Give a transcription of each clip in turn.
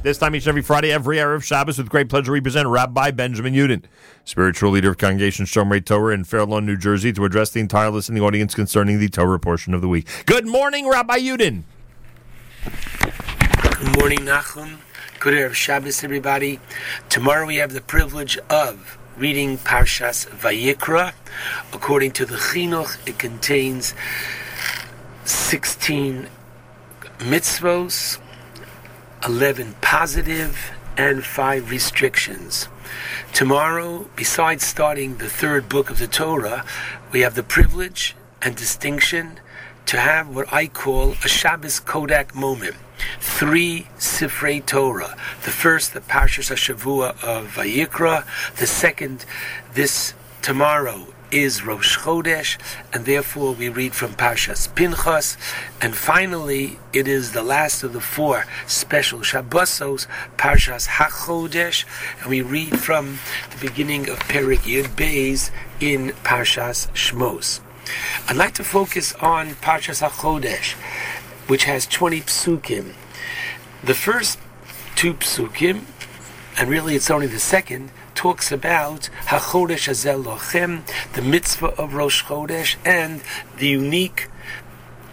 This time each and every Friday, every Erev Shabbos, with great pleasure, we present Rabbi Benjamin Yudin, spiritual leader of Congregation Shomrei Torah in Fair Lawn, New Jersey, to address the entire listening audience concerning the Torah portion of the week. Good morning, Rabbi Yudin. Good morning, Nachum. Good Erev Shabbos, everybody. Tomorrow we have the privilege of reading Parshas Vayikra. According to the Chinuch, it contains 16 mitzvos, 11 positive, and 5 restrictions. Tomorrow, besides starting the third book of the Torah, we have the privilege and distinction to have what I call a Shabbos Kodak moment. Three Sifrei Torah. The first, the Parshas Hashavua of Vayikra. The second, this tomorrow is Rosh Chodesh, and therefore we read from Parshas Pinchas. And finally, it is the last of the four special Shabbosos, Parshas HaChodesh, and we read from the beginning of Perik Yud Beis in Parshas Shmos. I'd like to focus on Parshas HaChodesh, which has 20 psukim. The first two psukim, and really it's only the second, talks about HaChodesh Hazeh Lochem, the mitzvah of Rosh Chodesh, and the unique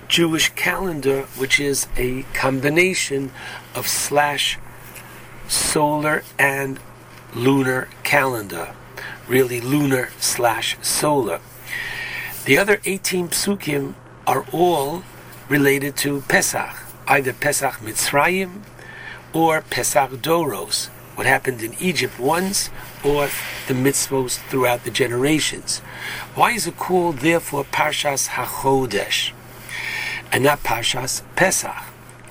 Jewish calendar, which is a combination of slash solar and lunar calendar. Really lunar slash solar. The other 18 psukim are all related to Pesach, either Pesach Mitzrayim or Pesach Doros, what happened in Egypt once, or the mitzvos throughout the generations. Why is it called, therefore, Parshas HaChodesh, and not Parshas Pesach?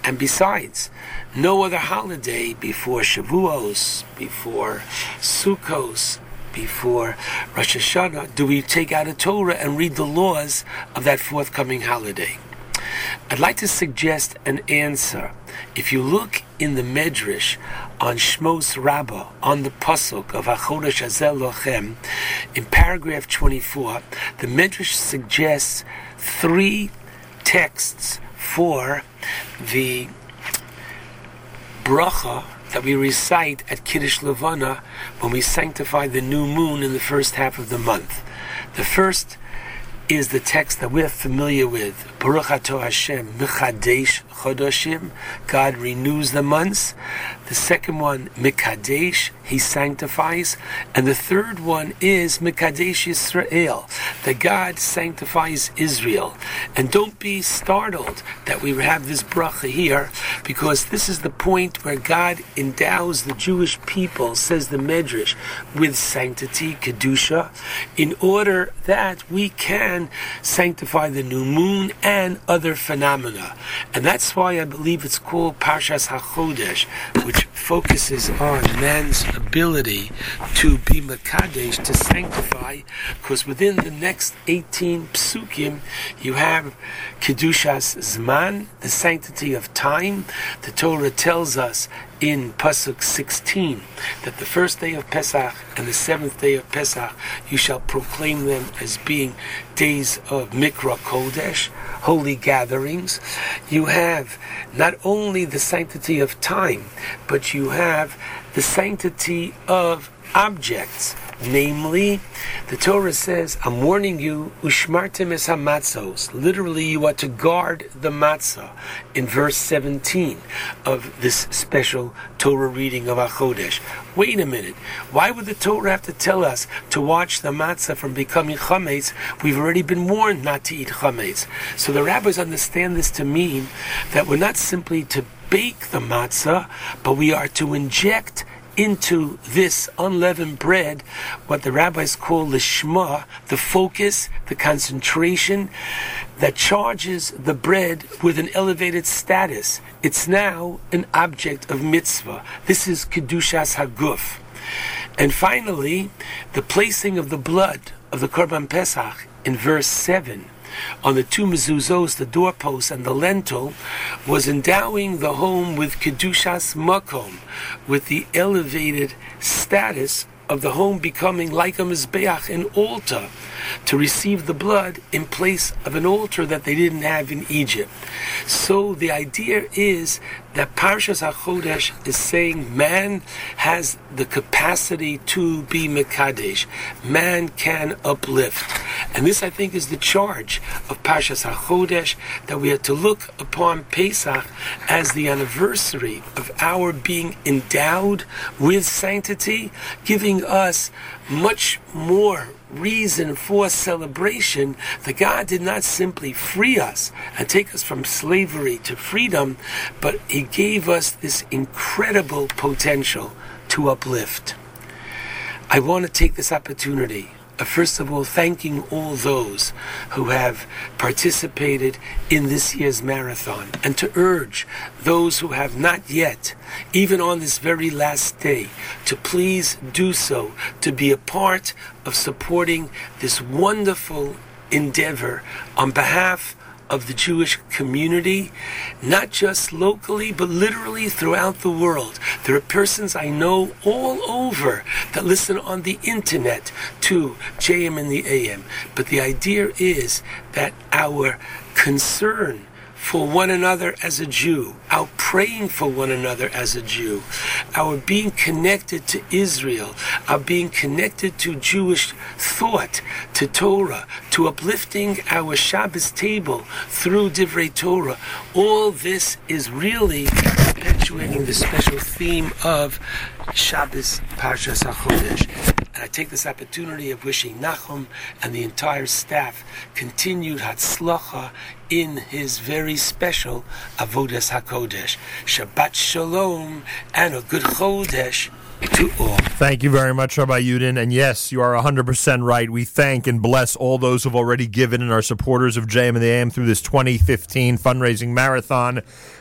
And besides, no other holiday before Shavuos, before Sukkos, before Rosh Hashanah do we take out a Torah and read the laws of that forthcoming holiday. I'd like to suggest an answer. If you look in the Medrash on Shmos Rabbah, on the Pasuk of HaChodesh Hazeh Lochem, in paragraph 24, the Medrash suggests three texts for the bracha that we recite at Kiddush Levana when we sanctify the new moon in the first half of the month. The first is the text that we're familiar with. Baruch Ato Hashem, Michadesh Chodoshim. God renews the months. The second one, Mikadesh, He sanctifies. And the third one is Mikadesh Yisrael, that God sanctifies Israel. And don't be startled that we have this bracha here, because this is the point where God endows the Jewish people, says the Medrash, with sanctity, Kedusha, in order that we can sanctify the new moon and other phenomena. And that's why I believe it's called Parshas HaChodesh, which focuses on man's ability to be Makadesh, to sanctify, because within the next 18 psukim, you have Kedushas Zman, the sanctity of time. The Torah tells us in Pasuk 16 that the first day of Pesach and the seventh day of Pesach you shall proclaim them as being days of Mikra Kodesh, holy gatherings. You have not only the sanctity of time, but you have the sanctity of objects. Namely, the Torah says, I'm warning you, Ushmartim es hamatzos. Literally, you are to guard the matzah in verse 17 of this special Torah reading of Achodesh. Wait a minute. Why would the Torah have to tell us to watch the matzah from becoming chametz? We've already been warned not to eat chametz. So the rabbis understand this to mean that we're not simply to bake the matzah, but we are to inject into this unleavened bread what the rabbis call the shma, the focus, the concentration that charges the bread with an elevated status. It's now an object of mitzvah. This is kedushas haguf. And finally, the placing of the blood of the korban pesach in verse seven on the two mezuzos, the doorpost and the lentil, was endowing the home with kedushas makom, with the elevated status of the home becoming like a mizbeach, an altar, to receive the blood in place of an altar that they didn't have in Egypt. So the idea is that Parshas HaChodesh is saying man has the capacity to be Mekadesh. Man can uplift. And this, I think, is the charge of Parshas HaChodesh, that we are to look upon Pesach as the anniversary of our being endowed with sanctity, giving us much more reason for celebration that God did not simply free us and take us from slavery to freedom, but He gave us this incredible potential to uplift. I want to take this opportunity first of all, thanking all those who have participated in this year's marathon, and to urge those who have not yet, even on this very last day, to please do so, to be a part of supporting this wonderful endeavor on behalf of the Jewish community, not just locally, but literally throughout the world. There are persons I know all over that listen on the internet to JM in the AM. But the idea is that our concern for one another as a Jew, our praying for one another as a Jew, our being connected to Israel, our being connected to Jewish thought, to Torah, to uplifting our Shabbos table through Divrei Torah. All this is really perpetuating the special theme of Shabbos Parshas HaChodesh. And I take this opportunity of wishing Nachum and the entire staff continued Hatzlacha in his very special Avodas HaKodesh. Shabbat Shalom and a good Chodesh to all. Thank you very much, Rabbi Yudin. And yes, you are 100% right. We thank and bless all those who've already given and are supporters of JM in the AM through this 2015 fundraising marathon.